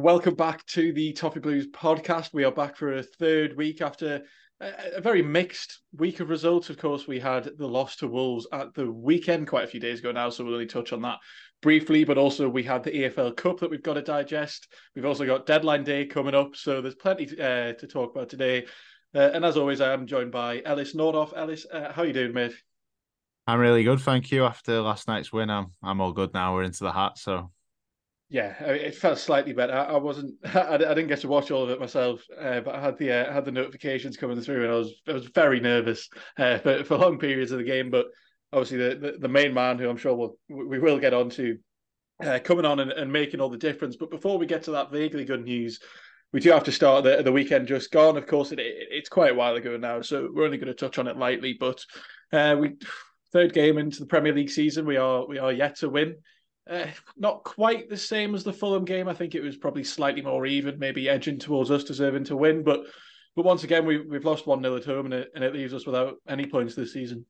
welcome back to the Toffee Blues podcast. We are back for a third week after a, a very mixed week of results. Of course, we had the loss to Wolves at the weekend quite a few days ago now, so we'll only touch on that briefly. But also, we had the EFL Cup that we've got to digest. We've also got deadline day coming up, so there's plenty uh, to talk about today. Uh, and as always, I am joined by Ellis Nordoff. Ellis, uh, how are you doing, mate? I'm really good, thank you. After last night's win, I'm I'm all good now. We're into the hat, so Yeah, it felt slightly better. I, wasn't, I, I didn't get to watch all of it myself, uh, but I had the uh, had the notifications coming through, and I was I was very nervous uh, for for long periods of the game. But obviously, the the, the main man, who I'm sure we'll, we will get on to, uh, coming on and, and making all the difference. But before we get to that vaguely good news, we do have to start the the weekend just gone. Of course, it, it it's quite a while ago now, so we're only going to touch on it lightly. But uh, we third game into the Premier League season, we are we are yet to win. Uh, not quite the same as the Fulham game. I think it was probably slightly more even, maybe edging towards us deserving to win. But but once again, we we've lost one 0 at home, and it and it leaves us without any points this season.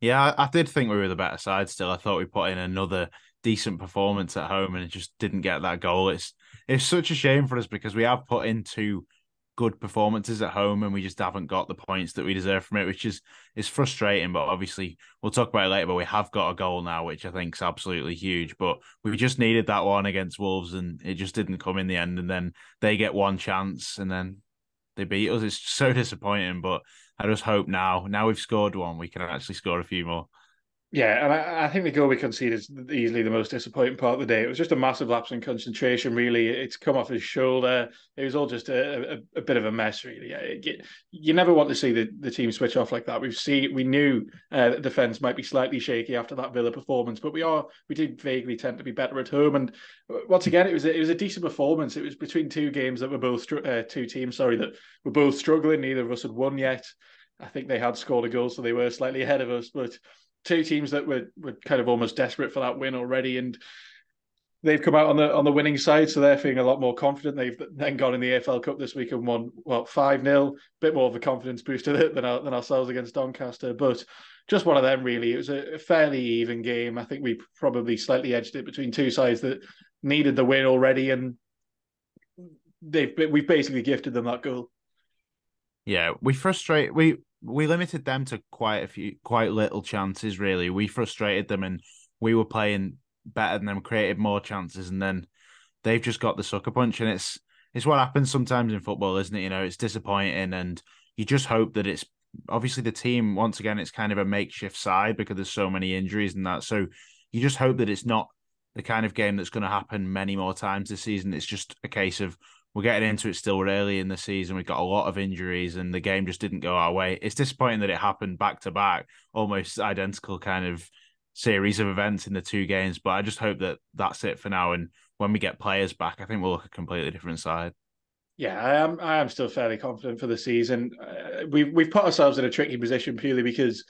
yeah, I did think we were the better side. Still, I thought we put in another decent performance at home, and it just didn't get that goal. It's it's such a shame for us because we have put in two good performances at home, and we just haven't got the points that we deserve from it, which is is frustrating. But obviously, we'll talk about it later. But we have got a goal now, which I think is absolutely huge. But we just needed that one against Wolves, and it just didn't come in the end. And then they get one chance, and then they beat us. It's so disappointing, but I just hope now, now we've scored one, we can actually score a few more. Yeah, and I, I think the goal we conceded is easily the most disappointing part of the day. It was just a massive lapse in concentration. Really, it's come off his shoulder. It was all just a, a, a bit of a mess. Really, you, you, never want to see the, the team switch off like that. We've seen we knew uh, the defense might be slightly shaky after that Villa performance, but we are we did vaguely tend to be better at home. And once again, it was a, it was a decent performance. It was between two games that were both uh, two teams, sorry, that were both struggling. Neither of us had won yet. I think they had scored a goal, so they were slightly ahead of us, but two teams that were were kind of almost desperate for that win already, and they've come out on the on the winning side, so they're feeling a lot more confident. They've then gone in the EFL Cup this week and won well five 0 bit more of a confidence booster than our, than ourselves against Doncaster, but. Just one of them, really. It was a fairly even game. I think we probably slightly edged it between two sides that needed the win already, and they've we've basically gifted them that goal. Yeah, we frustrate we we limited them to quite a few quite little chances really. We frustrated them and we were playing better than them, created more chances, and then they've just got the sucker punch and it's it's what happens sometimes in football, isn't it? You know, it's disappointing and you just hope that it's obviously the team once again it's kind of a makeshift side because there's so many injuries and that. So you just hope that it's not the kind of game that's going to happen many more times this season. It's just a case of we're getting into it still early in the season. We've got a lot of injuries, and the game just didn't go our way. It's disappointing that it happened back to back, almost identical kind of series of events in the two games. But I just hope that that's it for now. And when we get players back, I think we'll look a completely different side. Yeah, I am. I am still fairly confident for the season. Uh, we've we've put ourselves in a tricky position purely because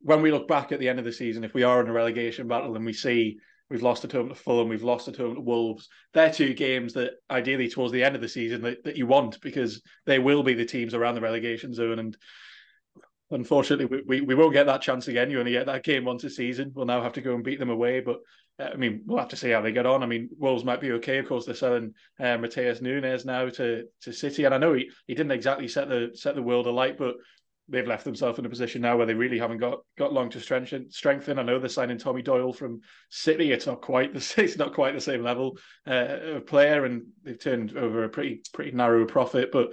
when we look back at the end of the season, if we are in a relegation battle and we see We've lost at home to Fulham. We've lost at home to Wolves. They're two games that ideally towards the end of the season that, that you want because they will be the teams around the relegation zone. And unfortunately, we, we, we won't get that chance again. You only get that game once a season. We'll now have to go and beat them away. But uh, I mean, we'll have to see how they get on. I mean, Wolves might be okay. Of course, they're selling uh, Matheus Nunes now to to City, and I know he, he didn't exactly set the set the world alight, but they've left themselves in a position now where they really haven't got got long to strengthen. Strengthen. I know they're signing Tommy Doyle from City. It's not quite the it's not quite the same level uh, of player, and they've turned over a pretty pretty narrow profit. But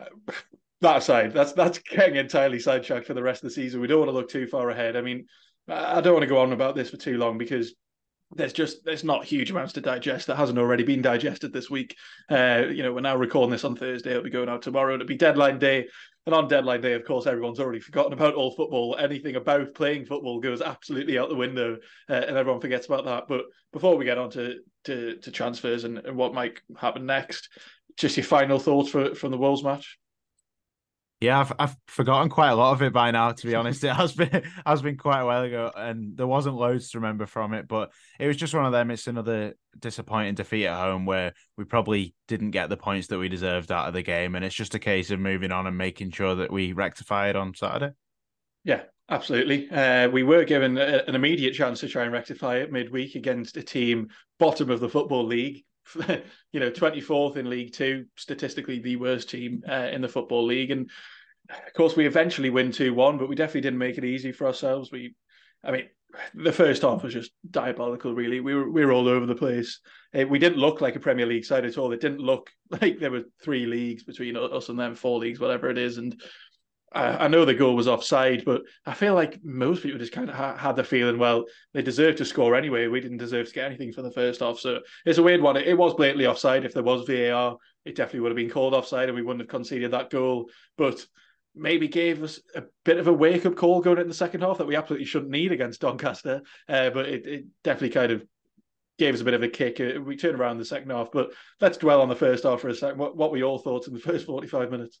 uh, that aside, that's that's getting entirely sidetracked for the rest of the season. We don't want to look too far ahead. I mean, I don't want to go on about this for too long because there's just there's not huge amounts to digest that hasn't already been digested this week. Uh, you know, we're now recording this on Thursday. It'll be going out tomorrow. It'll be deadline day. And on deadline day, of course, everyone's already forgotten about all football. Anything about playing football goes absolutely out the window, uh, and everyone forgets about that. But before we get on to to, to transfers and, and what might happen next, just your final thoughts for, from the Wolves match. Yeah, I've I've forgotten quite a lot of it by now. To be honest, it has been has been quite a while ago, and there wasn't loads to remember from it. But it was just one of them. It's another disappointing defeat at home where we probably didn't get the points that we deserved out of the game, and it's just a case of moving on and making sure that we rectify it on Saturday. Yeah, absolutely. Uh, we were given a, an immediate chance to try and rectify it midweek against a team bottom of the football league. you know, twenty fourth in League Two, statistically the worst team uh, in the football league, and of course we eventually win two one, but we definitely didn't make it easy for ourselves. We, I mean, the first half was just diabolical. Really, we were we were all over the place. It, we didn't look like a Premier League side at all. It didn't look like there were three leagues between us and them, four leagues, whatever it is. And I, I know the goal was offside, but I feel like most people just kind of ha- had the feeling, well, they deserved to score anyway. We didn't deserve to get anything for the first half, so it's a weird one. It, it was blatantly offside. If there was VAR, it definitely would have been called offside, and we wouldn't have conceded that goal. But maybe gave us a bit of a wake up call going into the second half that we absolutely shouldn't need against Doncaster. Uh, but it, it, definitely kind of gave us a bit of a kick. Uh, we turned around the second half. But let's dwell on the first half for a second. What, what we all thought in the first 45 minutes.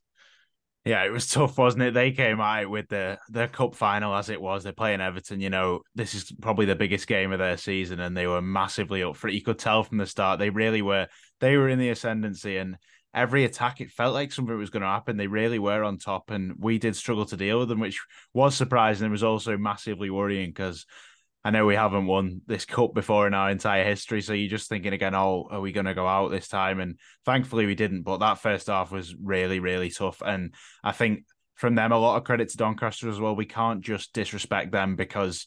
Yeah, it was tough, wasn't it? They came out with the the cup final as it was. They're playing Everton. You know, this is probably the biggest game of their season, and they were massively up for it. You could tell from the start they really were. They were in the ascendancy, and every attack, it felt like something was going to happen. They really were on top, and we did struggle to deal with them, which was surprising. It was also massively worrying because I know we haven't won this cup before in our entire history. So you're just thinking again, oh, are we going to go out this time? And thankfully we didn't. But that first half was really, really tough. And I think from them, a lot of credit to Doncaster as well. We can't just disrespect them because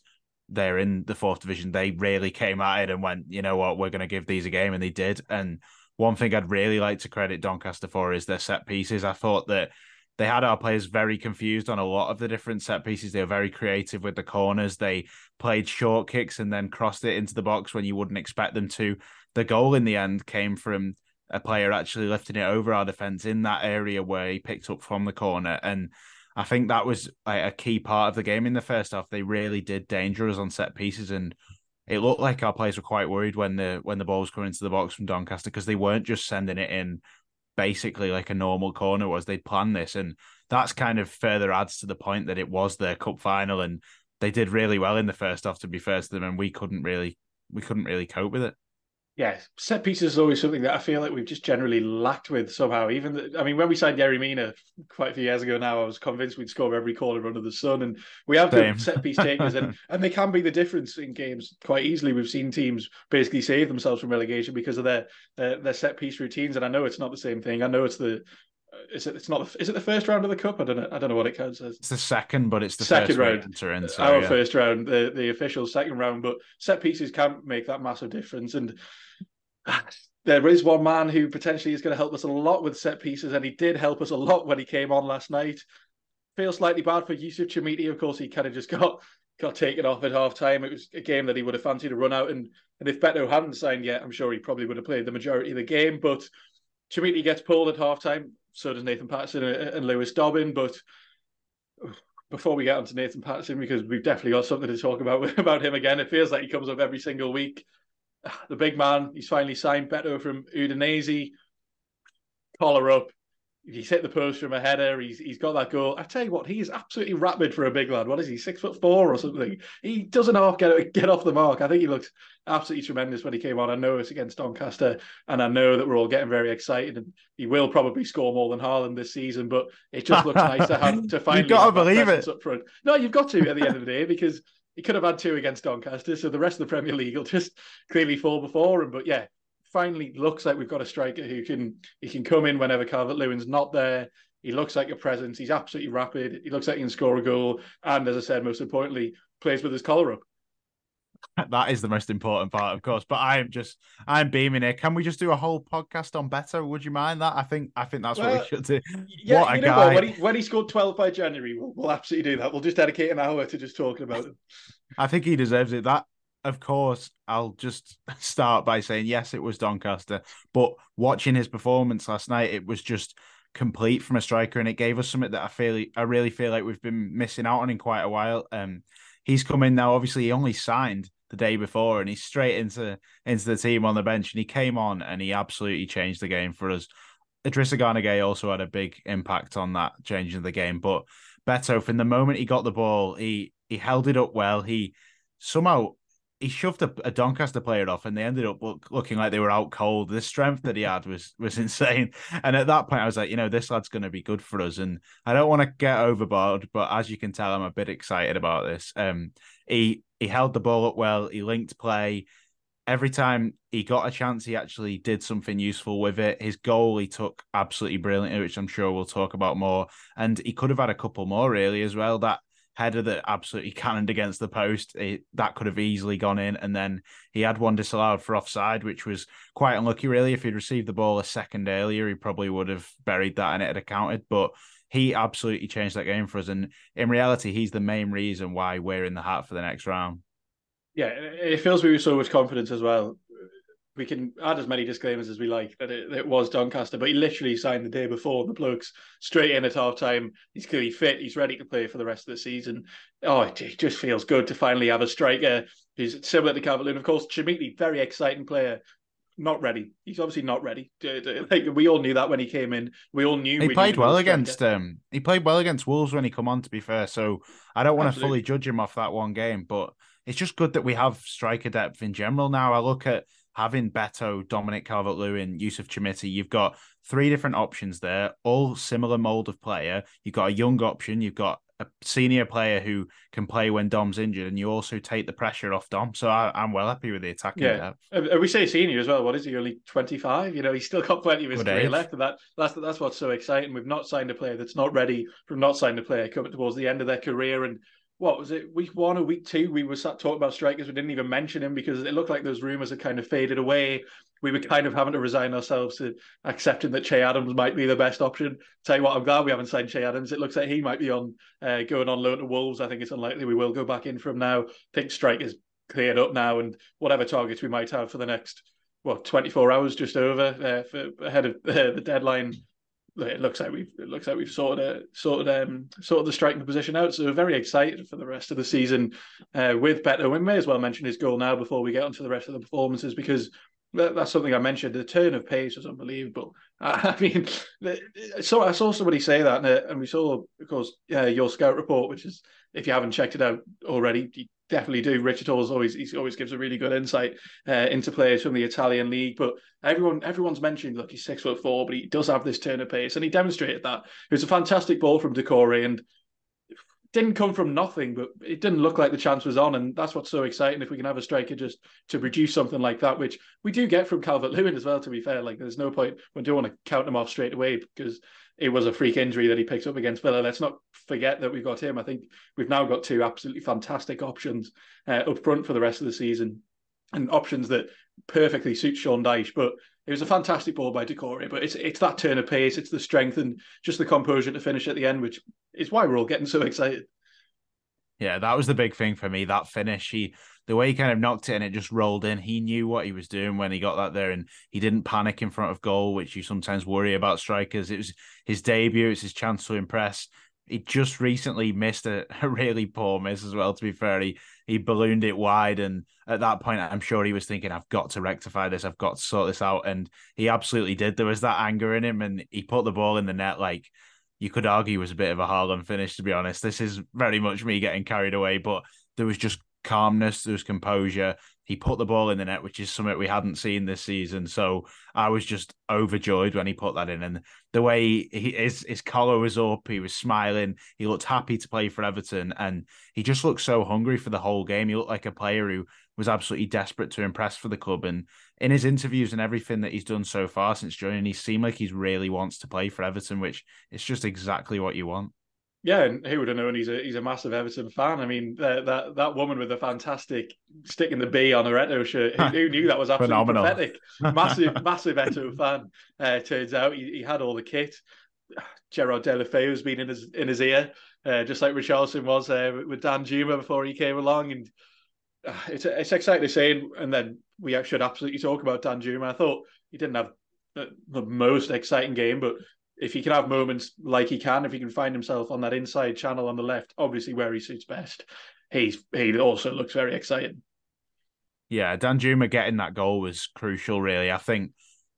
they're in the fourth division. They really came at it and went, you know what, we're going to give these a game. And they did. And one thing I'd really like to credit Doncaster for is their set pieces. I thought that they had our players very confused on a lot of the different set pieces. They were very creative with the corners. They played short kicks and then crossed it into the box when you wouldn't expect them to. The goal in the end came from a player actually lifting it over our defense in that area where he picked up from the corner. And I think that was a key part of the game in the first half. They really did danger us on set pieces and it looked like our players were quite worried when the when the ball was coming into the box from Doncaster because they weren't just sending it in basically like a normal corner was. They'd planned this, and that's kind of further adds to the point that it was their cup final, and they did really well in the first half. To be fair to them, and we couldn't really we couldn't really cope with it yeah, set pieces is always something that I feel like we've just generally lacked with somehow. Even the, I mean, when we signed Yerry Mina quite a few years ago now, I was convinced we'd score every corner under the sun, and we have good set piece takers, and and they can be the difference in games quite easily. We've seen teams basically save themselves from relegation because of their their, their set piece routines, and I know it's not the same thing. I know it's the is it? It's not. Is it the first round of the cup? I don't know. I don't know what it counts as. It's the second, but it's the second round. In, so, Our yeah. first round, the the official second round, but set pieces can make that massive difference. And there is one man who potentially is going to help us a lot with set pieces, and he did help us a lot when he came on last night. Feel slightly bad for Youssef Chermiti. Of course, he kind of just got got taken off at half time. It was a game that he would have fancied to run out, and and if Beto hadn't signed yet, I'm sure he probably would have played the majority of the game. But Chermiti gets pulled at half time. So does Nathan Patterson and Lewis Dobbin. But before we get on to Nathan Patterson, because we've definitely got something to talk about about him again. It feels like he comes up every single week the big man, he's finally signed Beto from Udinese. Collar up. He's hit the post from a header. He's he's got that goal. I tell you what, he is absolutely rapid for a big lad. What is he? Six foot four or something. He doesn't half get get off the mark. I think he looks absolutely tremendous when he came on. I know it's against Doncaster, and I know that we're all getting very excited. And he will probably score more than Haaland this season. But it just looks nice to have to finally. You've got to believe it up front. No, you've got to at the end of the day because he could have had two against Doncaster, so the rest of the Premier League will just clearly fall before him. But yeah, finally looks like we've got a striker who can he can come in whenever Calvert Lewin's not there. He looks like a presence. He's absolutely rapid. He looks like he can score a goal, and as I said, most importantly, plays with his collar up. That is the most important part, of course. But I'm just I'm beaming here. Can we just do a whole podcast on Beto? Would you mind that? I think I think that's well, what we should do. Yeah, what a guy! What? When, he, when he scored 12 by January, we'll, we'll absolutely do that. We'll just dedicate an hour to just talking about him. I think he deserves it. That of course, I'll just start by saying yes, it was Doncaster, but watching his performance last night, it was just complete from a striker, and it gave us something that I feel I really feel like we've been missing out on in quite a while. Um, he's come in now. Obviously, he only signed the day before, and he's straight into into the team on the bench, and he came on and he absolutely changed the game for us. Idrissa Gana also had a big impact on that changing the game, but Beto, from the moment he got the ball, he he held it up well. He somehow he shoved a, a Doncaster player off, and they ended up look, looking like they were out cold. The strength that he had was was insane. And at that point, I was like, you know, this lad's going to be good for us. And I don't want to get overboard, but as you can tell, I'm a bit excited about this. Um, he he held the ball up well. He linked play. Every time he got a chance, he actually did something useful with it. His goal he took absolutely brilliantly, which I'm sure we'll talk about more. And he could have had a couple more really as well. That header that absolutely cannoned against the post. It, that could have easily gone in. And then he had one disallowed for offside, which was quite unlucky, really. If he'd received the ball a second earlier, he probably would have buried that and it had accounted. But he absolutely changed that game for us. And in reality, he's the main reason why we're in the hat for the next round. Yeah, it fills me with so much confidence as well we can add as many disclaimers as we like that it, it, was Doncaster, but he literally signed the day before the blokes straight in at half time. He's clearly fit. He's ready to play for the rest of the season. Oh, it, it just feels good to finally have a striker who's similar to Calvert Of course, Chermiti, very exciting player. Not ready. He's obviously not ready. Like we all knew that when he came in. We all knew he played well against um. He played well against Wolves when he come on. To be fair, so I don't want Absolutely. to fully judge him off that one game, but it's just good that we have striker depth in general now. I look at having Beto, Dominic Calvert Lewin, Youssef Chermiti, you've got three different options there, all similar mold of player. You've got a young option, you've got a senior player who can play when Dom's injured, and you also take the pressure off Dom. So I, am well happy with the attacking yeah. we say senior as well. What is he? Only 25. You know, he's still got plenty of his Good career age. left, and that that's that's what's so exciting. We've not signed a player that's not ready from not signed a player coming towards the end of their career, and what was it week one or week two we were talking about strikers we didn't even mention him because it looked like those rumors had kind of faded away. We were kind of having to resign ourselves to accepting that Che Adams might be the best option. Tell you what I'm glad we haven't signed Che Adams. It looks like he might be on uh, going on loan to Wolves. I think it's unlikely we will go back in from now. I think strikers cleared up now and whatever targets we might have for the next what 24 hours just over uh, for, ahead of uh, the deadline it looks like we've it looks like we've sorted sorted um sorted the striking position out. So we're very excited for the rest of the season uh, with Beto. We may as well mention his goal now before we get onto the rest of the performances because that's something I mentioned. The turn of pace was unbelievable. I mean, so I saw somebody say that, and, we saw, of course, uh, your scout report, which is if you haven't checked it out already, you definitely do. Richard Hall's always he always gives a really good insight uh, into players from the Italian league. But everyone everyone's mentioned, look, he's six foot four, but he does have this turn of pace, and he demonstrated that. It was a fantastic ball from Doucouré, and didn't come from nothing, but it didn't look like the chance was on, and that's what's so exciting. If we can have a striker just to produce something like that, which we do get from Calvert Lewin as well. To be fair, like there's no point. We don't want to count him off straight away because it was a freak injury that he picked up against Villa. Let's not forget that we've got him. I think we've now got two absolutely fantastic options uh, up front for the rest of the season, and options that perfectly suit Sean Dyche. But it was a fantastic ball by Doucouré. But it's it's that turn of pace, it's the strength, and just the composure to finish at the end, which is why we're all getting so excited. Yeah, that was the big thing for me. That finish, he the way he kind of knocked it and it just rolled in. He knew what he was doing when he got that there, and he didn't panic in front of goal, which you sometimes worry about strikers. It was his debut; it's his chance to impress. He just recently missed a, a really poor miss as well. To be fair, he he ballooned it wide, and at that point, I'm sure he was thinking, "I've got to rectify this. I've got to sort this out," and he absolutely did. There was that anger in him, and he put the ball in the net like you could argue was a bit of a Haaland finish, to be honest. This is very much me getting carried away, but there was just calmness, there was composure. He put the ball in the net, which is something we hadn't seen this season. So I was just overjoyed when he put that in. And the way he, his his collar was up, he was smiling, he looked happy to play for Everton, and he just looked so hungry for the whole game. He looked like a player who was absolutely desperate to impress for the club. And in his interviews and everything that he's done so far since joining, he seemed like he really wants to play for Everton, which is just exactly what you want. Yeah, and who would have known he's a he's a massive Everton fan? I mean, that that, that woman with the fantastic sticking the B on her Eto'o shirt, who, who knew that was absolutely Phenomenal. pathetic? Massive, massive Eto'o fan. Uh, turns out he, he had all the kit. Gerard Deulofeu's been in his in his ear, uh, just like Richarlison was uh, with Danjuma before he came along, and it's it's exciting to say. And then we should absolutely talk about Danjuma. I thought he didn't have the, the most exciting game, but if he can have moments like he can, if he can find himself on that inside channel on the left, obviously where he suits best, he's he also looks very exciting. Yeah, Danjuma getting that goal was crucial. Really, I think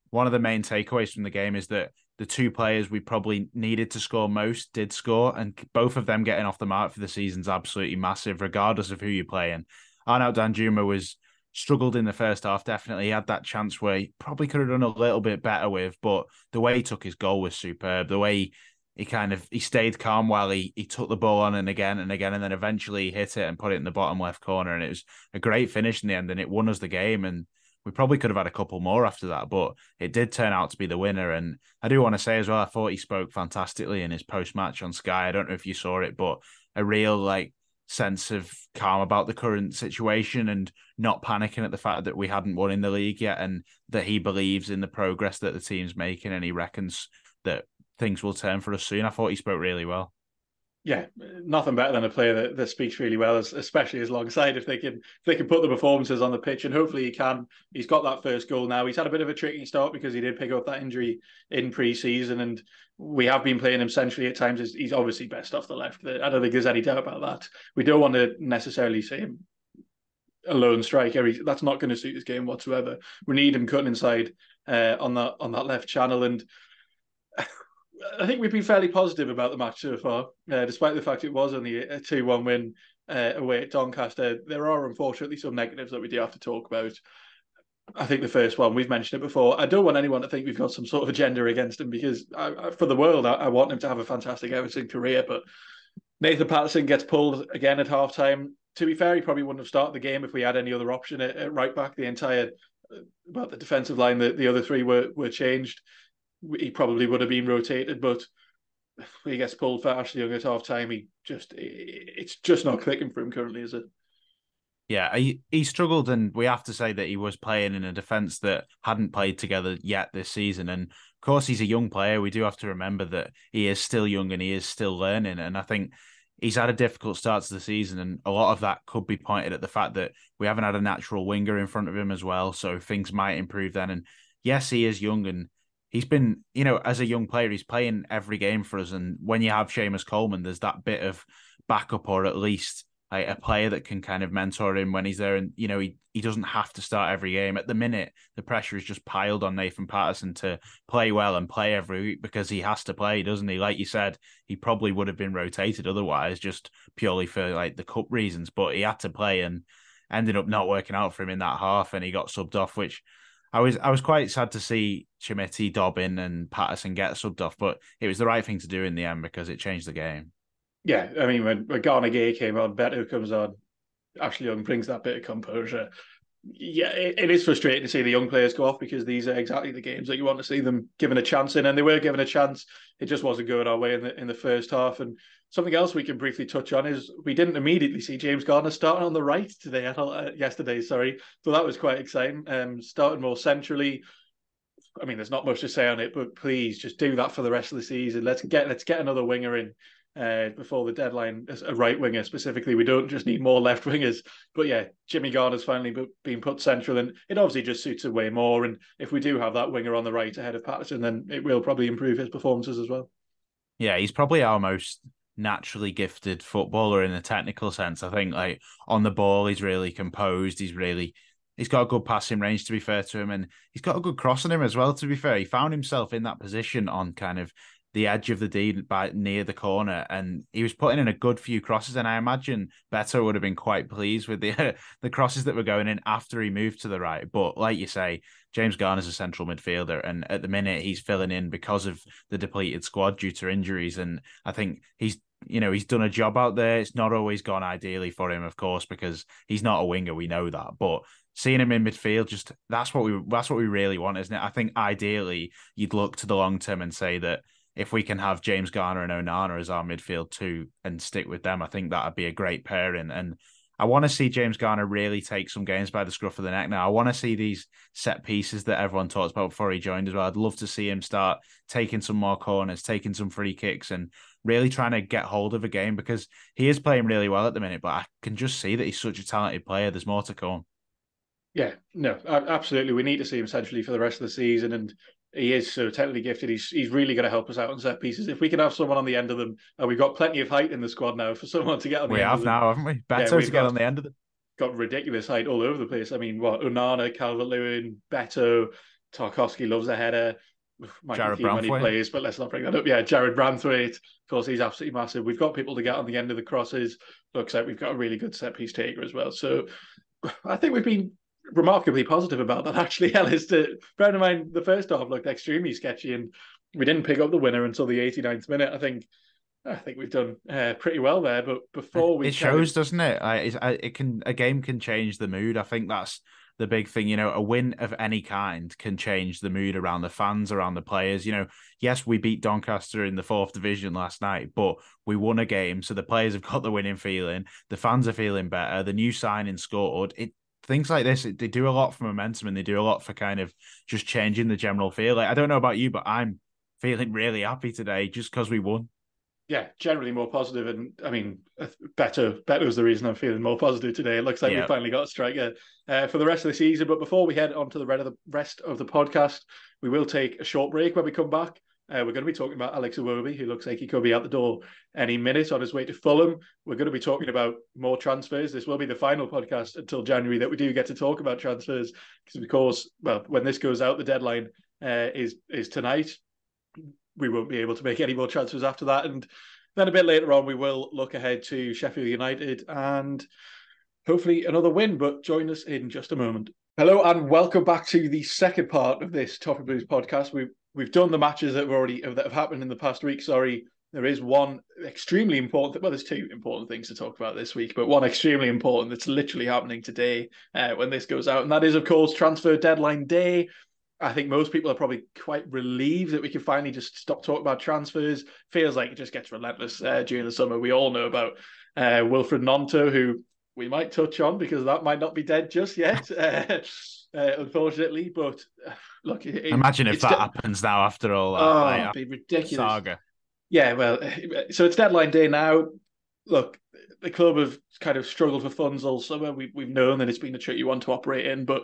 one of the main takeaways from the game is that the two players we probably needed to score most did score, and both of them getting off the mark for the season's absolutely massive, regardless of who you're playing. Arnaut Danjuma was struggled in the first half. Definitely, he had that chance where he probably could have done a little bit better with, but the way he took his goal was superb. The way he, he kind of he stayed calm while he he took the ball on and again and again, and then eventually hit it and put it in the bottom left corner, and it was a great finish in the end, and it won us the game. And we probably could have had a couple more after that, but it did turn out to be the winner. And I do want to say as well, I thought he spoke fantastically in his post match on Sky. I don't know if you saw it, but a real like sense of calm about the current situation and not panicking at the fact that we hadn't won in the league yet and that he believes in the progress that the team's making and he reckons that things will turn for us soon. I thought he spoke really well yeah, nothing better than a player that, that speaks really well, especially as alongside if they can if they can put the performances on the pitch, and hopefully he can. He's got that first goal now. He's had a bit of a tricky start because he did pick up that injury in pre-season, and we have been playing him centrally at times. He's obviously best off the left. I don't think there's any doubt about that. We don't want to necessarily see him a lone striker. That's not going to suit his game whatsoever. We need him cutting inside uh, on that on that left channel and. I think we've been fairly positive about the match so far, uh, despite the fact it was only a 2 1 win uh, away at Doncaster. There are unfortunately some negatives that we do have to talk about. I think the first one, we've mentioned it before. I don't want anyone to think we've got some sort of agenda against him because I, I, for the world, I, I, want him to have a fantastic Everton career. But Nathan Patterson gets pulled again at half time. To be fair, he probably wouldn't have started the game if we had any other option at, at right back. The entire about the defensive line, the, the other three were were changed he probably would have been rotated, but he gets pulled for Ashley Young at half time. He just it's just not clicking for him currently, is it? Yeah, he, he struggled, and we have to say that he was playing in a defense that hadn't played together yet this season. And of course, he's a young player. We do have to remember that he is still young and he is still learning. And I think he's had a difficult start to the season, and a lot of that could be pointed at the fact that we haven't had a natural winger in front of him as well. So things might improve then. And yes, he is young, and he's been, you know, as a young player, he's playing every game for us. And when you have Seamus Coleman, there's that bit of backup or at least like, a player that can kind of mentor him when he's there. And, you know, he, he doesn't have to start every game. At the minute, the pressure is just piled on Nathan Patterson to play well and play every week because he has to play, doesn't he? Like you said, he probably would have been rotated otherwise, just purely for like the cup reasons, but he had to play and ended up not working out for him in that half and he got subbed off, which I was I was quite sad to see Chermiti, Dobbin, and Patterson get subbed off, but it was the right thing to do in the end because it changed the game. Yeah, I mean when, when Gana Gueye came on, Beto comes on, Ashley Young brings that bit of composure. Yeah, it, it is frustrating to see the young players go off because these are exactly the games that you want to see them given a chance in, and they were given a chance. It just wasn't going our way in the in the first half, and Something else we can briefly touch on is we didn't immediately see James Garner starting on the right today, uh, yesterday, sorry. So that was quite exciting. Um, starting more centrally. I mean, there's not much to say on it, but please just do that for the rest of the season. Let's get let's get another winger in uh, before the deadline, a right winger specifically. We don't just need more left wingers. But yeah, Jimmy Garner's finally been put central, and it obviously just suits him way more. And if we do have that winger on the right ahead of Patterson, then it will probably improve his performances as well. Yeah, he's probably our most naturally gifted footballer in a technical sense. I think like on the ball, he's really composed. He's really he's got a good passing range to be fair to him, and he's got a good cross on him as well. To be fair, he found himself in that position on kind of the edge of the D by near the corner, and he was putting in a good few crosses. And I imagine Beto would have been quite pleased with the the crosses that were going in after he moved to the right. But like you say, James Garner's a central midfielder, and at the minute he's filling in because of the depleted squad due to injuries. And I think he's you know he's done a job out there. It's not always gone ideally for him, of course, because he's not a winger. We know that, but seeing him in midfield, just that's what we that's what we really want, isn't it? I think ideally you'd look to the long term and say that if we can have James Garner and Onana as our midfield two and stick with them, I think that'd be a great pairing. And I want to see James Garner really take some games by the scruff of the neck now. I want to see these set pieces that everyone talks about before he joined as well. I'd love to see him start taking some more corners, taking some free kicks, and really trying to get hold of a game because he is playing really well at the minute. But I can just see that he's such a talented player. There's more to come. Yeah, no, absolutely. We need to see him centrally for the rest of the season, and he is so technically gifted. He's he's really going to help us out on set pieces. If we can have someone on the end of them, and we've got plenty of height in the squad now for someone to get on. The we have now, haven't we? Beto yeah, to get on the end of them. Got ridiculous height all over the place. I mean, what Onana, Calvert Lewin, Beto, Tarkowski loves a header. Jarrad Branthwaite. when he plays, but let's not bring that up. Yeah, Jarrad Branthwaite, of course, he's absolutely massive. We've got people to get on the end of the crosses. Looks like we've got a really good set piece taker as well. So I think we've been remarkably positive about that. Actually, Ellis. To, bear in mind, the first half looked extremely sketchy, and we didn't pick up the winner until the 89th minute. I think. I think we've done uh, pretty well there, but before we it shows, doesn't it? I, it? It can a game can change the mood. I think that's the big thing. You know, a win of any kind can change the mood around the fans, around the players. You know, yes, we beat Doncaster in the fourth division last night, but we won a game, so the players have got the winning feeling. The fans are feeling better. The new signing scored. It things like this, they do a lot for momentum and they do a lot for kind of just changing the general feel. Like I don't know about you, but I'm feeling really happy today just because we won yeah, generally more positive, and I mean, better. Beto was the reason I'm feeling more positive today. It looks like we finally got a striker uh, for the rest of the season. But before we head on to the rest of the podcast, we will take a short break when we come back. Uh, we're going to be talking about Alex Iwobi, who looks like he could be out the door any minute on his way to Fulham. We're going to be talking about more transfers. This will be the final podcast until January that we do get to talk about transfers, because of course, well, when this goes out, the deadline uh, is is tonight we won't be able to make any more transfers after that. And then a bit later on, we will look ahead to Sheffield United and hopefully another win. But join us in just a moment. Hello and welcome back to the second part of this Toffee Blues podcast. We've we've done the matches that have already that have happened in the past week. Sorry, there is one extremely important. Well, there's two important things to talk about this week, but one extremely important that's literally happening today uh, when this goes out, and that is, of course, transfer deadline day. I think most people are probably quite relieved that we can finally just stop talking about transfers. Feels like it just gets relentless uh, during the summer. We all know about uh, Wilfried Gnonto, who we might touch on because that might not be dead just yet, uh, uh, unfortunately. But uh, look, it, imagine if that de- happens now after all that. Oh, like, be ridiculous saga. Yeah, well, so it's deadline day now. Look, the club have kind of struggled for funds all summer. We, we've known that it's been a tricky one to operate in, but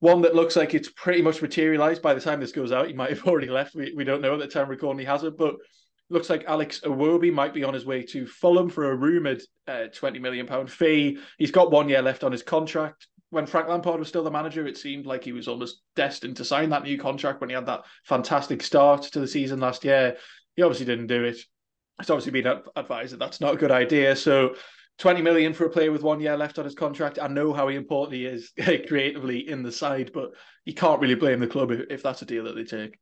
one that looks like it's pretty much materialized by the time this goes out. He might have already left. We, we don't know at the time recording he hasn't, but looks like Alex Iwobi might be on his way to Fulham for a rumoured uh, £20 million fee. He's got one year left on his contract. When Frank Lampard was still the manager, it seemed like he was almost destined to sign that new contract when he had that fantastic start to the season last year. He obviously didn't do it. It's obviously been advised that that's not a good idea. So 20 million for a player with one year left on his contract. I know how important he is creatively in the side, but you can't really blame the club if, if that's a deal that they take.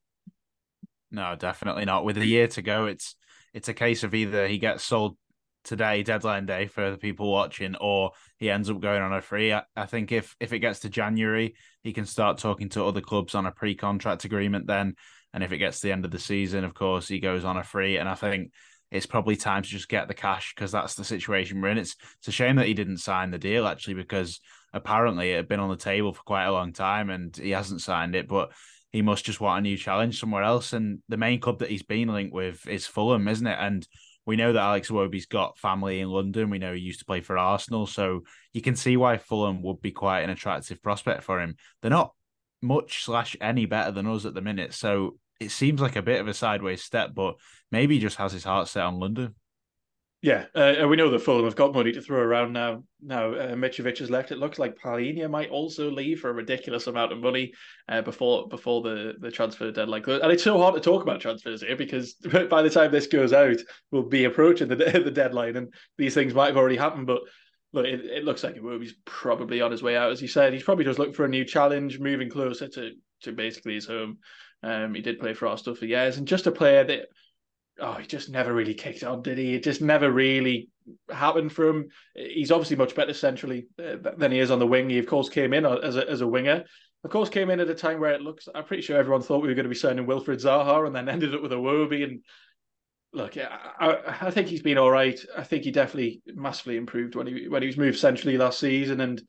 No, definitely not. With a year to go, it's it's a case of either he gets sold today, deadline day for the people watching, or he ends up going on a free. I, I think if if it gets to January, he can start talking to other clubs on a pre-contract agreement then. And if it gets to the end of the season, of course, he goes on a free. And I think it's probably time to just get the cash because that's the situation we're in. It's it's a shame that he didn't sign the deal actually because apparently it had been on the table for quite a long time and he hasn't signed it, but he must just want a new challenge somewhere else. And the main club that he's been linked with is Fulham, isn't it? And we know that Alex Iwobi's got family in London. We know he used to play for Arsenal, so you can see why Fulham would be quite an attractive prospect for him. They're not much slash any better than us at the minute, so it seems like a bit of a sideways step, but maybe he just has his heart set on London. Yeah, uh, we know that Fulham have got money to throw around now. Now uh, Mitrovic has left. It looks like Palhinha might also leave for a ridiculous amount of money uh, before before the, the transfer deadline. And it's so hard to talk about transfers here because by the time this goes out, we'll be approaching the the deadline, and these things might have already happened. But look, it, it looks like he's probably on his way out, as you said. He's probably just looking for a new challenge, moving closer to to basically his home. Um, he did play for Arsenal for years, and just a player that oh, he just never really kicked on, did he? It just never really happened for him. He's obviously much better centrally uh, than he is on the wing. He of course came in as a as a winger. Of course, came in at a time where it looks. I'm pretty sure everyone thought we were going to be signing Wilfried Zaha, and then ended up with Iwobi. And look, I, I think he's been all right. I think he definitely massively improved when he when he was moved centrally last season, and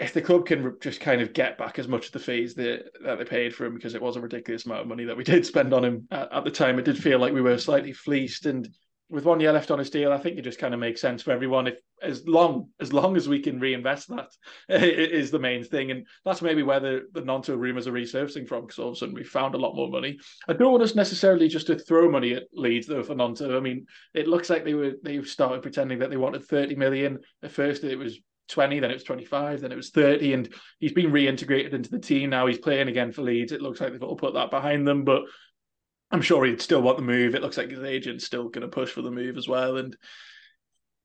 if the club can just kind of get back as much of the fees that, that they paid for him, because it was a ridiculous amount of money that we did spend on him at, at, the time, it did feel like we were slightly fleeced. And with one year left on his deal, I think it just kind of makes sense for everyone. If as long as long as we can reinvest that is the main thing, and that's maybe where the the Gnonto rumours are resurfacing from, because all of a sudden we found a lot more money. I don't want us necessarily just to throw money at Leeds though for Gnonto. I mean, it looks like they were they started pretending that they wanted thirty million. At first, it was 20, then it was 25, then it was 30, and he's been reintegrated into the team now. He's playing again for Leeds. It looks like they've all put that behind them, but I'm sure he'd still want the move. It looks like his agent's still going to push for the move as well. And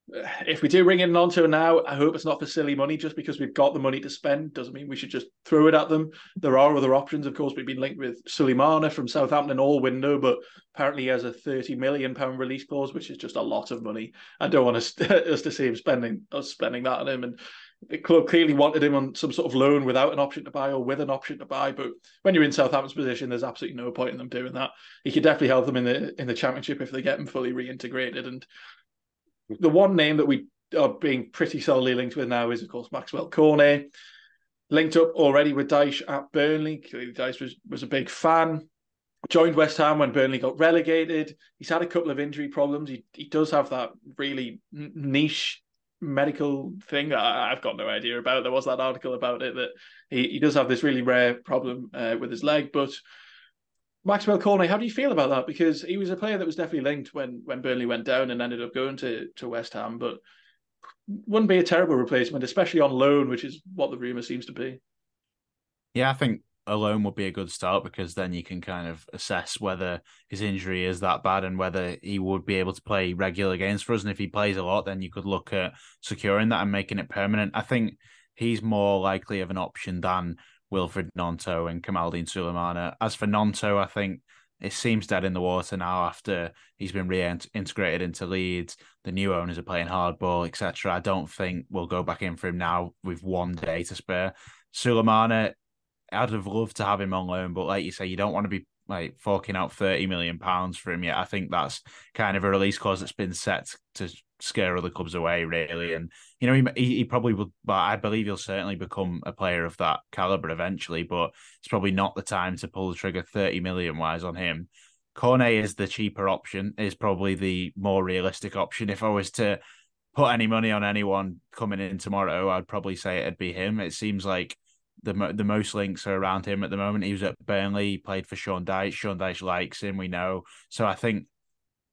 if we do bring in Gnonto now, I hope it's not for silly money. Just because we've got the money to spend doesn't mean we should just throw it at them. There are other options, of course. We've been linked with Sulemana from Southampton all window, but apparently he has a thirty million pound release clause, which is just a lot of money. I don't want us, us to see him spending us spending that on him. And the club clearly wanted him on some sort of loan without an option to buy or with an option to buy. But when you're in Southampton's position, there's absolutely no point in them doing that. He could definitely help them in the in the championship if they get him fully reintegrated. And the one name that we are being pretty solidly linked with now is, of course, Maxwell Cornet. Linked up already with Dyche at Burnley. Clearly, Dyche was, was a big fan. Joined West Ham when Burnley got relegated. He's had a couple of injury problems. He he does have that really niche medical thing that I've got no idea about. There was that article about it that he, he does have this really rare problem uh, with his leg. But Maxwell Cornet, how do you feel about that? Because he was a player that was definitely linked when when Burnley went down and ended up going to to West Ham, but wouldn't be a terrible replacement, especially on loan, which is what the rumor seems to be. Yeah, I think a loan would be a good start because then you can kind of assess whether his injury is that bad and whether he would be able to play regular games for us. And if he plays a lot, then you could look at securing that and making it permanent. I think he's more likely of an option than Wilfried Gnonto and Kamaldeen Sulemana. As for Gnonto, I think it seems dead in the water now after he's been reintegrated into Leeds. The new owners are playing hardball, etc. I don't think we'll go back in for him now with one day to spare. Sulemana, I'd have loved to have him on loan, but like you say, you don't want to be like forking out 30 million pounds for him yet. I think that's kind of a release clause that's been set to scare other clubs away, really. And you know, he he probably would, but I believe he'll certainly become a player of that caliber eventually. But it's probably not the time to pull the trigger thirty million wise on him. Cornet is the cheaper option, is probably the more realistic option. If I was to put any money on anyone coming in tomorrow, I'd probably say it'd be him. It seems like the the most links are around him at the moment. He was at Burnley, he played for Sean Dyche. Sean Dyche likes him, we know. So I think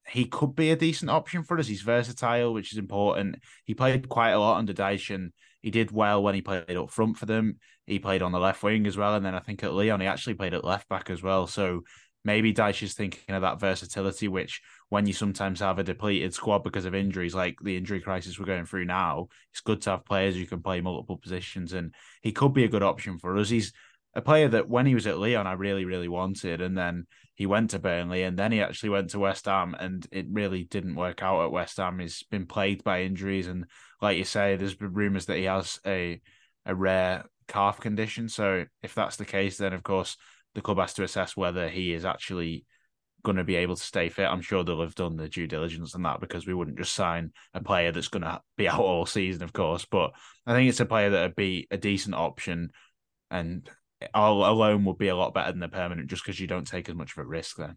he could be a decent option for us. He's versatile, which is important. He played quite a lot under Dyche and he did well when he played up front for them. He played on the left wing as well. And then I think at Lyon, he actually played at left back as well. So maybe Dyche is thinking of that versatility, which when you sometimes have a depleted squad because of injuries, like the injury crisis we're going through now, it's good to have players who can play multiple positions. And he could be a good option for us. He's a player that when he was at Lyon, I really, really wanted. And then he went to Burnley and then he actually went to West Ham and it really didn't work out at West Ham. He's been plagued by injuries. And like you say, there's been rumours that he has a, a rare calf condition. So if that's the case, then of course the club has to assess whether he is actually going to be able to stay fit. I'm sure they'll have done the due diligence on that because we wouldn't just sign a player that's going to be out all season, of course. But I think it's a player that would be a decent option and alone would be a lot better than the permanent just because you don't take as much of a risk then.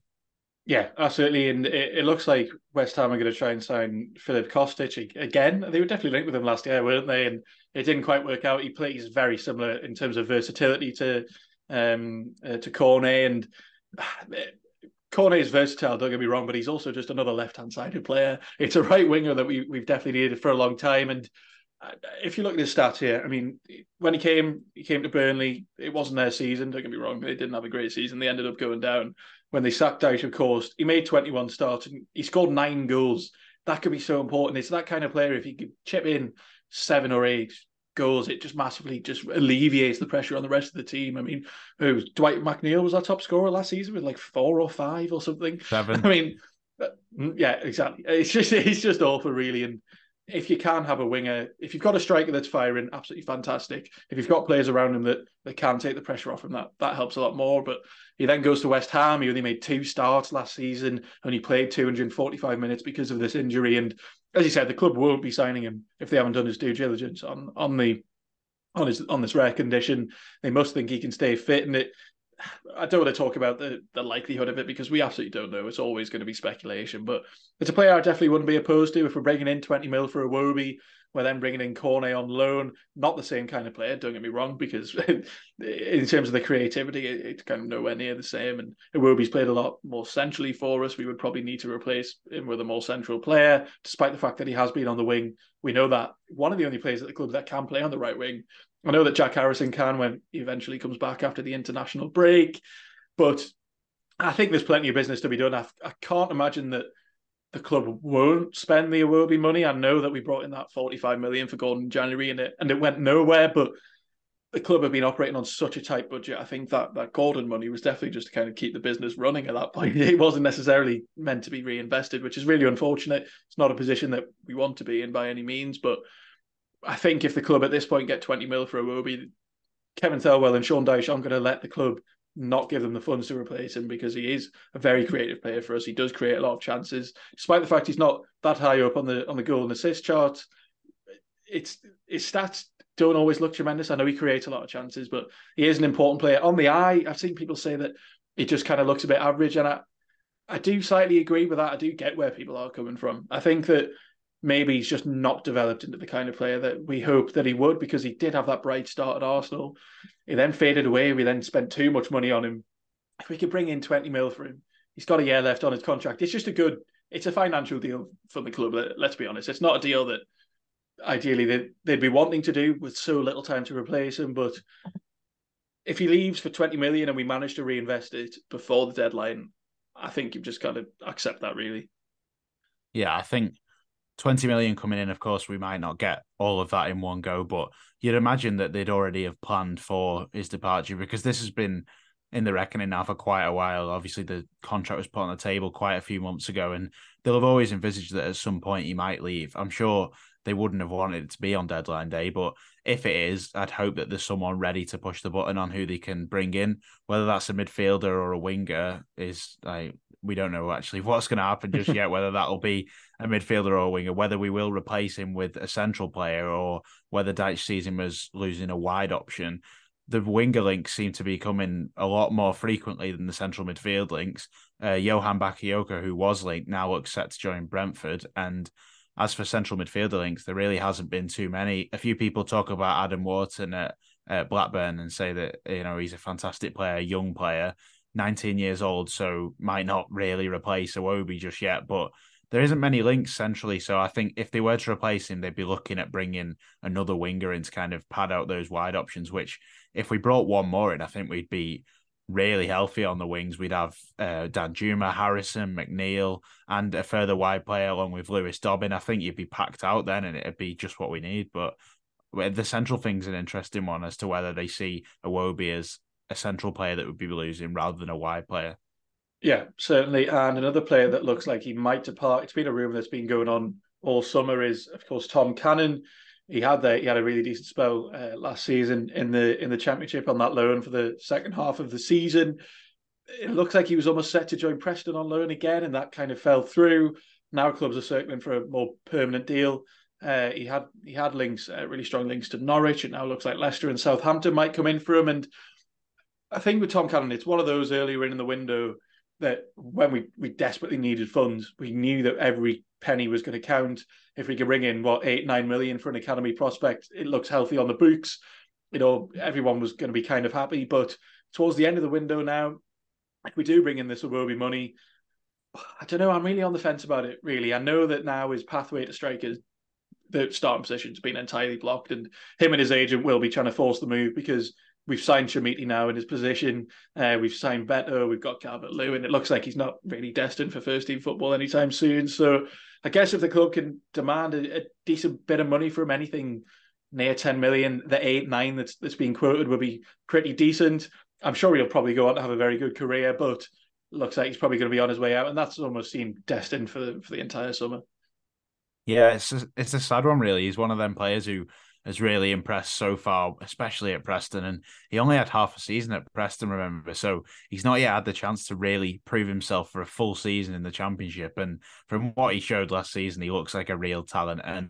Yeah, absolutely. And it, it, looks like West Ham are going to try and sign Filip Kostić again. They were definitely linked with him last year, weren't they? And it didn't quite work out. He plays very similar in terms of versatility to um uh, to Cornet. And Cornet is versatile, don't get me wrong, but he's also just another left hand sided player. It's a right winger that we, we've definitely needed for a long time. And uh, if you look at his stats here, I mean, when he came, he came to Burnley. It wasn't their season. Don't get me wrong; they didn't have a great season. They ended up going down when they sacked Dyche. Of course, he made twenty-one starts and he scored nine goals. That could be so important. It's that kind of player. If he could chip in seven or eight goals, it just massively just alleviates the pressure on the rest of the team. I mean, was, Dwight McNeil was our top scorer last season with like four or five or something. Seven. I mean, mm, yeah, exactly. It's just it's just awful, really, and if you can have a winger, if you've got a striker that's firing, absolutely fantastic. If you've got players around him that, that can take the pressure off him, that that helps a lot more. But he then goes to West Ham. He only made two starts last season, only played 245 minutes because of this injury. And as you said, the club won't be signing him if they haven't done his due diligence on on the on his on this rare condition. They must think he can stay fit, and it I don't want to talk about the, the likelihood of it because we absolutely don't know. It's always going to be speculation, but it's a player I definitely wouldn't be opposed to if we're bringing in 20 mil for Iwobi. We're then bringing in Cornet on loan. Not the same kind of player, don't get me wrong, because in terms of the creativity, it's kind of nowhere near the same. And Iwobi's played a lot more centrally for us. We would probably need to replace him with a more central player, despite the fact that he has been on the wing. We know that one of the only players at the club that can play on the right wing I know that Jack Harrison can when he eventually comes back after the international break, but I think there's plenty of business to be done. I, I can't imagine that the club won't spend the Iwobi money. I know that we brought in that 45 million for Gordon in January and it and it went nowhere, but the club have been operating on such a tight budget. I think that that Gordon money was definitely just to kind of keep the business running at that point. It wasn't necessarily meant to be reinvested, which is really unfortunate. It's not a position that we want to be in by any means, but I think if the club at this point get 20 mil for Iwobi, Kevin Thelwell and Sean Dyche aren't going to let the club not give them the funds to replace him because he is a very creative player for us. He does create a lot of chances, despite the fact he's not that high up on the on the goal and assist chart. It's his stats don't always look tremendous. I know he creates a lot of chances, but he is an important player. On the eye, I've seen people say that he just kind of looks a bit average, and I I do slightly agree with that. I do get where people are coming from. I think that maybe he's just not developed into the kind of player that we hoped that he would because he did have that bright start at Arsenal. He then faded away. We then spent too much money on him. If we could bring in 20 mil for him, he's got a year left on his contract. It's just a good, it's a financial deal for the club. Let's be honest. It's not a deal that ideally they'd, they'd be wanting to do with so little time to replace him. But if he leaves for 20 million and we manage to reinvest it before the deadline, I think you've just got to accept that really. Yeah, I think 20 million coming in, of course, we might not get all of that in one go, but you'd imagine that they'd already have planned for his departure because this has been in the reckoning now for quite a while. Obviously, the contract was put on the table quite a few months ago, and they'll have always envisaged that at some point he might leave. I'm sure they wouldn't have wanted it to be on deadline day, but if it is, I'd hope that there's someone ready to push the button on who they can bring in, whether that's a midfielder or a winger. Is like we don't know actually what's going to happen just yet. whether that'll be a midfielder or a winger, whether we will replace him with a central player, or whether Dyche sees him as losing a wide option. The winger links seem to be coming a lot more frequently than the central midfield links. Uh, Johan Bakayoko, who was linked, now looks set to join Brentford. And as for central midfielder links, there really hasn't been too many. A few people talk about Adam Wharton at, at Blackburn and say that you know he's a fantastic player, young player. 19 years old, so might not really replace Iwobi just yet. But there isn't many links centrally, so I think if they were to replace him, they'd be looking at bringing another winger in to kind of pad out those wide options. Which, if we brought one more in, I think we'd be really healthy on the wings. We'd have uh, Danjuma, Harrison, McNeil, and a further wide player along with Lewis Dobbin. I think you'd be packed out then, and it'd be just what we need. But the central thing's an interesting one as to whether they see Iwobi as a central player that would be losing rather than a wide player. Yeah, certainly. And another player that looks like he might depart. It's been a rumor that's been going on all summer. Is of course Tom Cannon. He had the, he had a really decent spell uh, last season in the in the championship on that loan for the second half of the season. It looks like he was almost set to join Preston on loan again, and that kind of fell through. Now clubs are circling for a more permanent deal. Uh, he had he had links, uh, really strong links to Norwich. It now looks like Leicester and Southampton might come in for him, and I think with Tom Cannon, it's one of those earlier in the window that when we, we desperately needed funds, we knew that every penny was going to count. If we could bring in what eight nine million for an academy prospect, it looks healthy on the books. You know, everyone was going to be kind of happy. But towards the end of the window now, if we do bring in this Iwobi money, I don't know. I'm really on the fence about it. Really, I know that now his pathway to strikers, the starting position's been entirely blocked, and him and his agent will be trying to force the move because we've signed Chermiti now in his position. Uh, we've signed Beto. We've got Calvert Lewin. It looks like he's not really destined for first team football anytime soon. So I guess if the club can demand a, a decent bit of money from anything near 10 million, the eight, nine that's, that's being quoted will be pretty decent. I'm sure he'll probably go on to have a very good career, but looks like he's probably going to be on his way out. And that's almost seemed destined for the, for the entire summer. Yeah, it's a, it's a sad one, really. He's one of them players who has really impressed so far, especially at Preston. And he only had half a season at Preston, remember. So he's not yet had the chance to really prove himself for a full season in the championship. And from what he showed last season, he looks like a real talent. And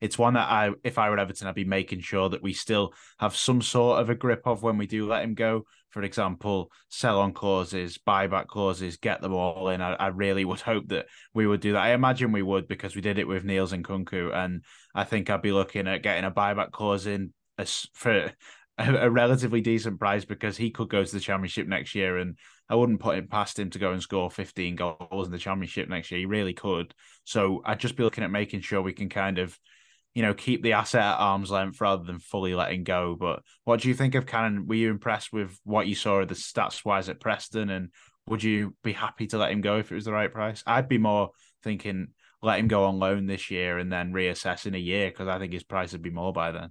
it's one that I, if I were Everton, I'd be making sure that we still have some sort of a grip of when we do let him go for example, sell on clauses, buyback clauses, get them all in. I, I, really would hope that we would do that. I imagine we would because we did it with Niels Nkounkou, and I think I'd be looking at getting a buyback clause in as for a, a, relatively decent price because he could go to the championship next year, and I wouldn't put it past him to go and score 15 goals in the championship next year. He really could. So I'd just be looking at making sure we can kind of you know, keep the asset at arm's length rather than fully letting go. But what do you think of Cannon? Were you impressed with what you saw of the stats wise at Preston? And would you be happy to let him go if it was the right price? I'd be more thinking let him go on loan this year and then reassess in a year because I think his price would be more by then.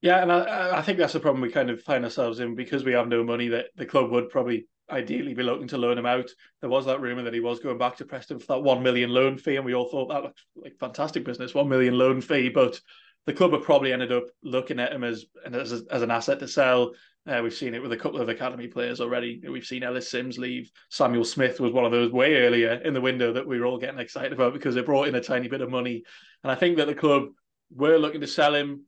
Yeah, and I, I think that's the problem we kind of find ourselves in because we have no money. That the club would probably ideally be looking to loan him out. There was that rumor that he was going back to Preston for that one million loan fee, and we all thought that looked like fantastic business, one million loan fee. But the club have probably ended up looking at him as as, as an asset to sell. Uh, we've seen it with a couple of academy players already. We've seen Ellis Sims leave. Samuel Smith was one of those way earlier in the window that we were all getting excited about because they brought in a tiny bit of money. And I think that the club were looking to sell him.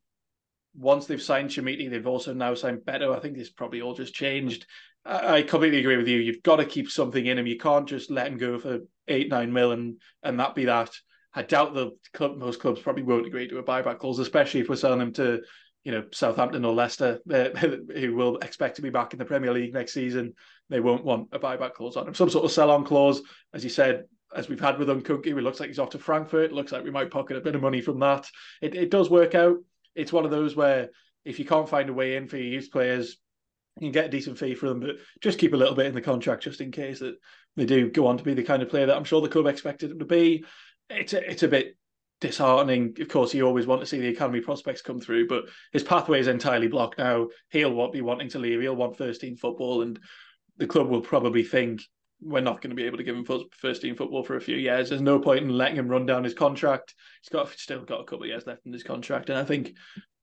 Once they've signed Chermiti, they've also now signed Beto. I think this probably all just changed. I, completely agree with you. You've got to keep something in him. You can't just let him go for eight, nine mil and, and that be that. I doubt the club, most clubs probably won't agree to a buyback clause, especially if we're selling him to you know Southampton or Leicester, who will expect to be back in the Premier League next season. They won't want a buyback clause on him. Some sort of sell-on clause, as you said, as we've had with Nkounkou. It looks like he's off to Frankfurt. It looks like we might pocket a bit of money from that. It, it does work out. It's one of those where if you can't find a way in for your youth players, you can get a decent fee for them, but just keep a little bit in the contract just in case that they do go on to be the kind of player that I'm sure the club expected them to be. It's a, it's a bit disheartening. Of course, you always want to see the academy prospects come through, but his pathway is entirely blocked now. He'll be wanting to leave. He'll want first team football, and the club will probably think we're not going to be able to give him first team football for a few years. There's no point in letting him run down his contract. He's got still got a couple of years left in his contract, and I think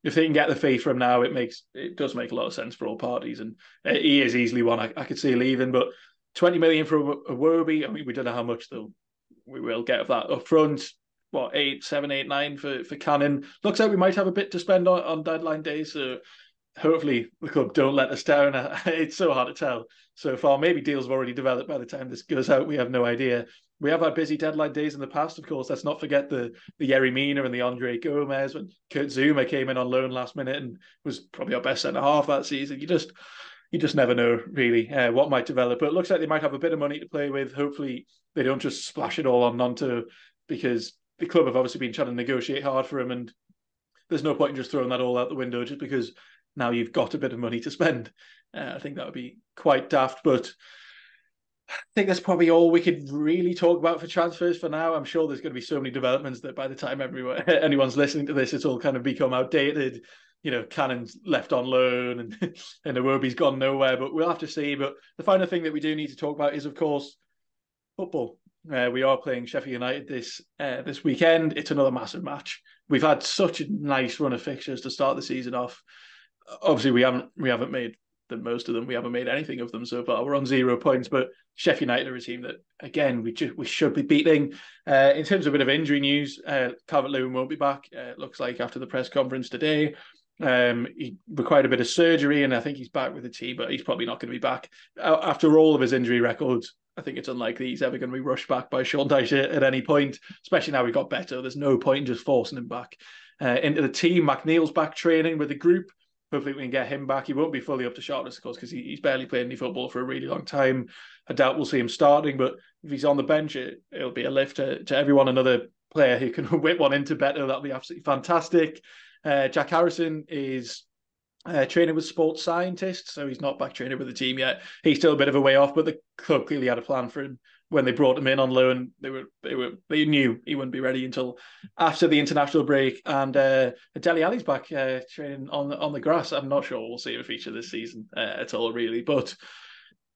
if they can get the fee from now, it makes it does make a lot of sense for all parties. And uh, he is easily one I, I could see leaving, but 20 million for a, Iwobi. Uh, I mean, we don't know how much though we will get of that up front what eight, seven, eight, nine for for Cannon. Looks like we might have a bit to spend on, on deadline day, so hopefully the club don't let us down. It's so hard to tell so far. Maybe deals have already developed by the time this goes out. We have no idea. We have had busy deadline days in the past, of course. Let's not forget the the Yerry Mina and the Andre Gomes when Kurt Zouma came in on loan last minute and was probably our best centre half that season. You just you just never know really uh, what might develop. But it looks like they might have a bit of money to play with. Hopefully they don't just splash it all on Gnonto because the club have obviously been trying to negotiate hard for him, and there's no point in just throwing that all out the window just because now you've got a bit of money to spend. Uh, I think that would be quite daft, but I think that's probably all we could really talk about for transfers for now. I'm sure there's going to be so many developments that by the time everyone anyone's listening to this, it's all kind of become outdated. You know, Cannon's left on loan and and Iwobi's gone nowhere, but we'll have to see. But the final thing that we do need to talk about is, of course, football. Uh, we are playing Sheffield United this uh, this weekend. It's another massive match. We've had such a nice run of fixtures to start the season off. Obviously, we haven't we haven't made the most of them. We haven't made anything of them so far. We're on zero points, but Sheffield United are a team that again we ju- we should be beating. Uh, in terms of a bit of injury news, uh, Calvert Lewin won't be back. Uh, it looks like after the press conference today. Um, he required a bit of surgery, and I think he's back with the team, but he's probably not going to be back after all of his injury records. I think it's unlikely he's ever going to be rushed back by Sean Dyche at any point, especially now we got Beto. There's no point in just forcing him back uh, into the team. McNeil's back training with the group. Hopefully, we can get him back. He won't be fully up to sharpness, of course, because he, he's barely played any football for a really long time. I doubt we'll see him starting, but if he's on the bench, it, will be a lift to, to everyone. Another player who can whip one into Beto. That'll be absolutely fantastic. Uh, Jack Harrison is uh, training with sports scientists, so he's not back training with the team yet. He's still a bit of a way off, but the club clearly had a plan for him when they brought him in on loan. They were they were they knew he wouldn't be ready until after the international break. And uh, Dele Alli's back uh, training on on the grass. I'm not sure we'll see him feature this season uh, at all, really. But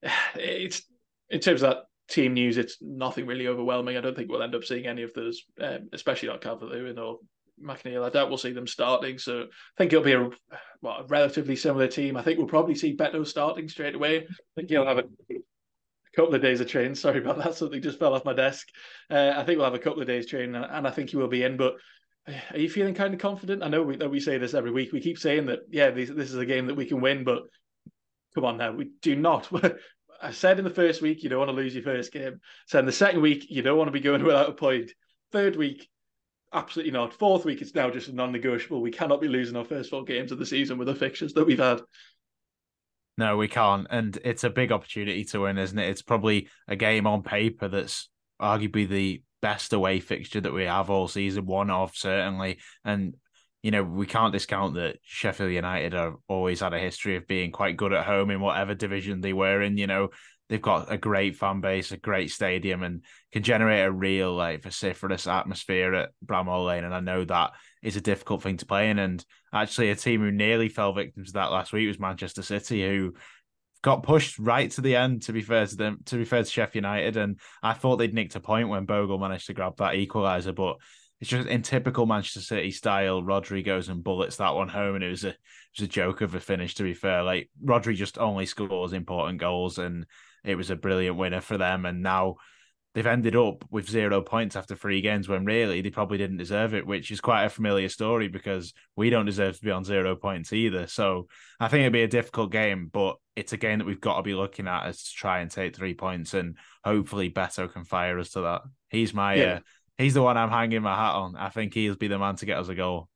it's in terms of that team news, it's nothing really overwhelming. I don't think we'll end up seeing any of those, um, especially not Calvert Lewin or McNeil. I doubt we'll see them starting. So I think it'll be a, well, a relatively similar team. I think we'll probably see Beto starting straight away. I think he'll have a couple of days of training. Sorry about that. Something just fell off my desk. Uh, I think we'll have a couple of days training, and I think he will be in. But are you feeling kind of confident? I know we, that we say this every week. We keep saying that, yeah, this, this is a game that we can win, but come on now, we do not. I said in the first week, you don't want to lose your first game. So in the second week, you don't want to be going without a point. Third week, absolutely not. Fourth week, it's now just non-negotiable. We cannot be losing our first four games of the season with the fixtures that we've had. No, we can't, and it's a big opportunity to win, isn't it? It's probably a game on paper that's arguably the best away fixture that we have all season, one of certainly, and you know, we can't discount that Sheffield United have always had a history of being quite good at home in whatever division they were in. You know, they've got a great fan base, a great stadium, and can generate a real like vociferous atmosphere at Bramall Lane. And I know that is a difficult thing to play in. And actually, a team who nearly fell victim to that last week was Manchester City, who got pushed right to the end. To be fair to them, to be fair to Sheffield United, and I thought they'd nicked a point when Bogle managed to grab that equaliser, but it's just in typical Manchester City style. Rodri goes and bullets that one home, and it was a it was a joke of a finish. To be fair, like Rodri just only scores important goals, and it was a brilliant winner for them. And now they've ended up with zero points after three games when really they probably didn't deserve it, which is quite a familiar story because we don't deserve to be on zero points either. So I think it'd be a difficult game, but it's a game that we've got to be looking at as to try and take three points, and hopefully Beto can fire us to that. He's my yeah. uh, he's the one I'm hanging my hat on. I think he'll be the man to get us a goal.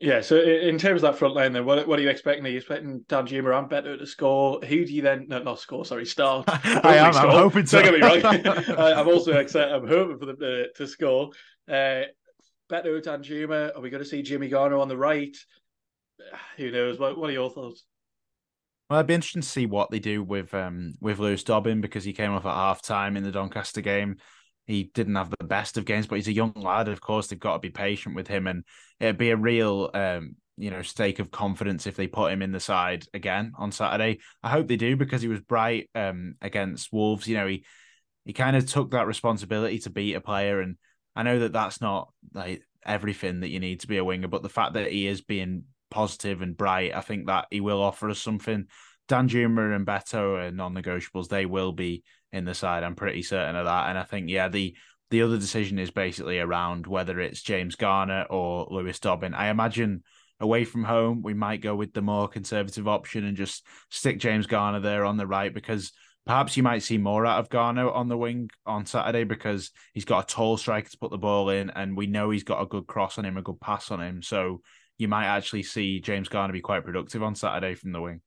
Yeah, so in terms of that front line, then what what are you expecting? Are you expecting Danjuma and Beto to score? Who do you then no, not score? Sorry, start. I am. Score. I'm hoping to. Don't get me wrong. I, am also excited. I'm hoping for them to, to score. Uh, Beto Danjuma. Are we going to see Jimmy Garner on the right? Who knows? What What are your thoughts? Well, I'd be interested to see what they do with um with Lewis Dobbin because he came off at half time in the Doncaster game he didn't have the best of games, but he's a young lad. Of course, they've got to be patient with him, and it'd be a real, um, you know, stake of confidence if they put him in the side again on Saturday. I hope they do because he was bright um, against Wolves. You know, he he kind of took that responsibility to beat a player, and I know that that's not like everything that you need to be a winger, but the fact that he is being positive and bright, I think that he will offer us something. Danjuma and Beto are non-negotiables. They will be in the side. I'm pretty certain of that. And I think, yeah, the the other decision is basically around whether it's James Garner or Lewis Dobbin. I imagine away from home, we might go with the more conservative option and just stick James Garner there on the right because perhaps you might see more out of Garner on the wing on Saturday because he's got a tall striker to put the ball in, and we know he's got a good cross on him, a good pass on him. So you might actually see James Garner be quite productive on Saturday from the wing.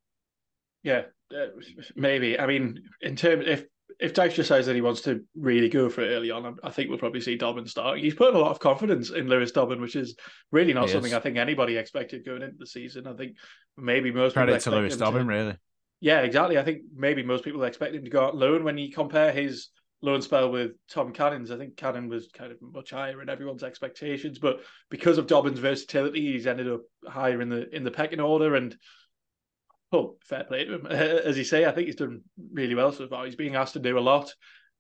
Yeah, uh, maybe. I mean, in terms if if Dyche decides that he wants to really go for it early on, I think we'll probably see Dobbin start. He's putting a lot of confidence in Lewis Dobbin, which is really not he something is. I think anybody expected going into the season. I think maybe most credit to Lewis Dobbin, to, really. Yeah, exactly. I think maybe most people expect him to go out loan when you compare his loan spell with Tom Cannon's. I think Cannon was kind of much higher in everyone's expectations, but because of Dobbin's versatility, he's ended up higher in the in the pecking order and well, fair play to him. As you say, I think he's done really well so far. He's being asked to do a lot.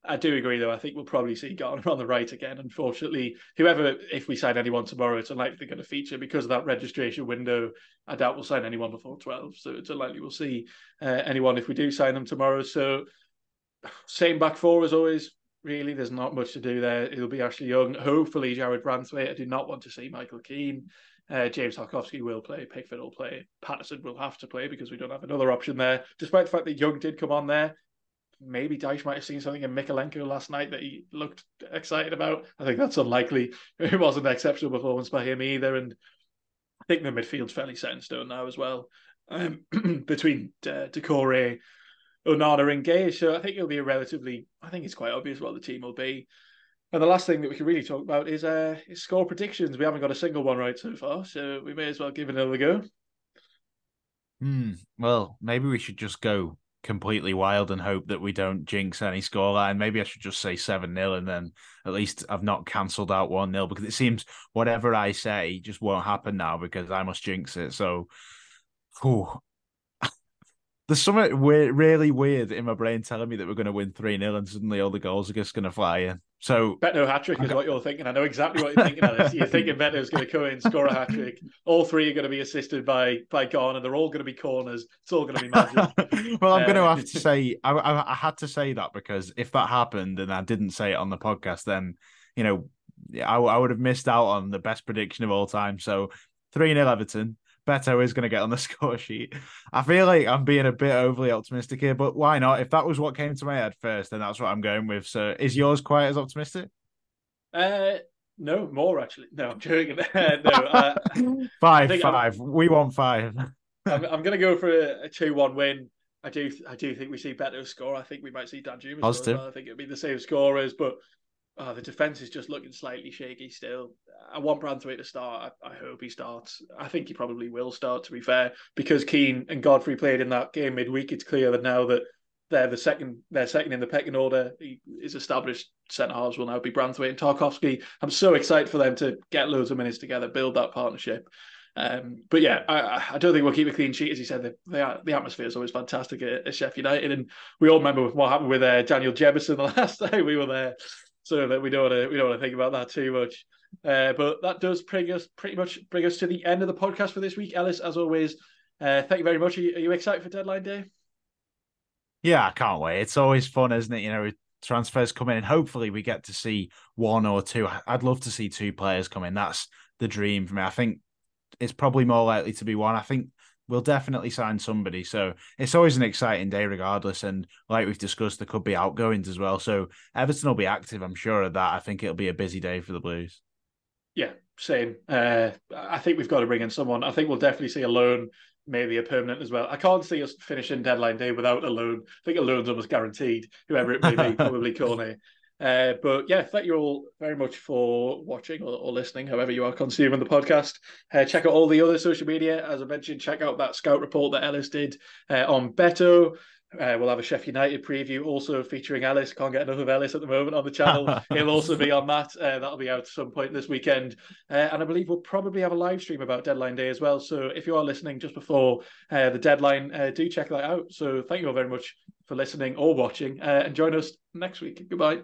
I do agree, though. I think we'll probably see Garner on the right again. Unfortunately, whoever, if we sign anyone tomorrow, it's unlikely they're going to feature because of that registration window. I doubt we'll sign anyone before 12. So it's unlikely we'll see uh, anyone if we do sign them tomorrow. So, same back four as always. Really, there's not much to do there. It'll be Ashley Young. Hopefully, Jarrad Branthwaite. I do not want to see Michael Keane. Uh, James Tarkowski will play, Pickford will play, Patterson will have to play because we don't have another option there. Despite the fact that Young did come on there, maybe Dyche might have seen something in Mykolenko last night that he looked excited about. I think that's unlikely. It wasn't an exceptional performance by him either, and I think the midfield's fairly set in stone now as well. Um, between uh, Doucouré, Onana, and Gueye, so I think it'll be a relatively. I think it's quite obvious what the team will be. And the last thing that we can really talk about is uh is score predictions. We haven't got a single one right so far, so we may as well give it another go. Hmm. Well, maybe we should just go completely wild and hope that we don't jinx any scoreline. Maybe I should just say 7 0 and then at least I've not cancelled out 1 0 because it seems whatever I say just won't happen now because I must jinx it. So, whew, there's something weird, really weird in my brain telling me that we're going to win 3 0 and suddenly all the goals are just going to fly in. So, Beto hat trick is what you're thinking. I know exactly what you're thinking, Ellis. You're thinking Beto's going to come in, score a hat trick. All three are going to be assisted by by Garner. They're all going to be corners. It's all going to be magic. well, I'm uh, going to have to say, I, I, I had to say that because if that happened and I didn't say it on the podcast, then, you know, I, I would have missed out on the best prediction of all time. So, 3 0 Everton. Beto is going to get on the score sheet. I feel like I'm being a bit overly optimistic here, but why not? If that was what came to my head first, then that's what I'm going with. So is yours quite as optimistic? Uh, no, more actually. No, I'm joking. no, uh, five, five. I'm, we want five. I'm, I'm going to go for a, a two-one win. I do, I do think we see Beto score. I think we might see Danjuma Positive. Well. I think it'll be the same score scorers, but Oh, the defense is just looking slightly shaky still. I want Branthwaite to start. I, I, hope he starts. I think he probably will start, to be fair, because Keane and Godfrey played in that game midweek. It's clear that now that they're the second. They're second in the pecking order. He, his established centre halves will now be Branthwaite and Tarkowski. I'm so excited for them to get loads of minutes together, build that partnership. Um, but yeah, I, I, don't think we'll keep a clean sheet, as you said. The, the, the atmosphere is always fantastic at, at, Sheffield United, and we all remember what happened with uh, Daniel Jebbison the last time we were there. So that we don't want to we don't want to think about that too much. Uh, but that does bring us pretty much bring us to the end of the podcast for this week. Ellis, as always, uh, thank you very much. Are you, are you excited for deadline day? Yeah, I can't wait. It's always fun, isn't it? You know, transfers come in, and hopefully we get to see one or two. I'd love to see two players come in. That's the dream for me. I think it's probably more likely to be one. I think we'll definitely sign somebody. So it's always an exciting day, regardless. And like we've discussed, there could be outgoings as well. So Everton will be active. I'm sure of that. I think it'll be a busy day for the Blues. Yeah, same. Uh, I think we've got to bring in someone. I think we'll definitely see a loan, maybe a permanent as well. I can't see us finishing deadline day without a loan. I think a loan's almost guaranteed, whoever it may be, probably Cornet. Uh, but yeah, thank you all very much for watching or, or listening, however you are consuming the podcast. Uh, check out all the other social media. As I mentioned, check out that scout report that Ellis did uh, on Beto. Uh, we'll have a Sheffield United preview also featuring Ellis. Can't get enough of Ellis at the moment on the channel. He'll also be on that. Uh, that'll be out at some point this weekend. Uh, and I believe we'll probably have a live stream about deadline day as well. So if you are listening just before uh, the deadline, uh, do check that out. So thank you all very much for listening or watching uh, and join us next week. Goodbye.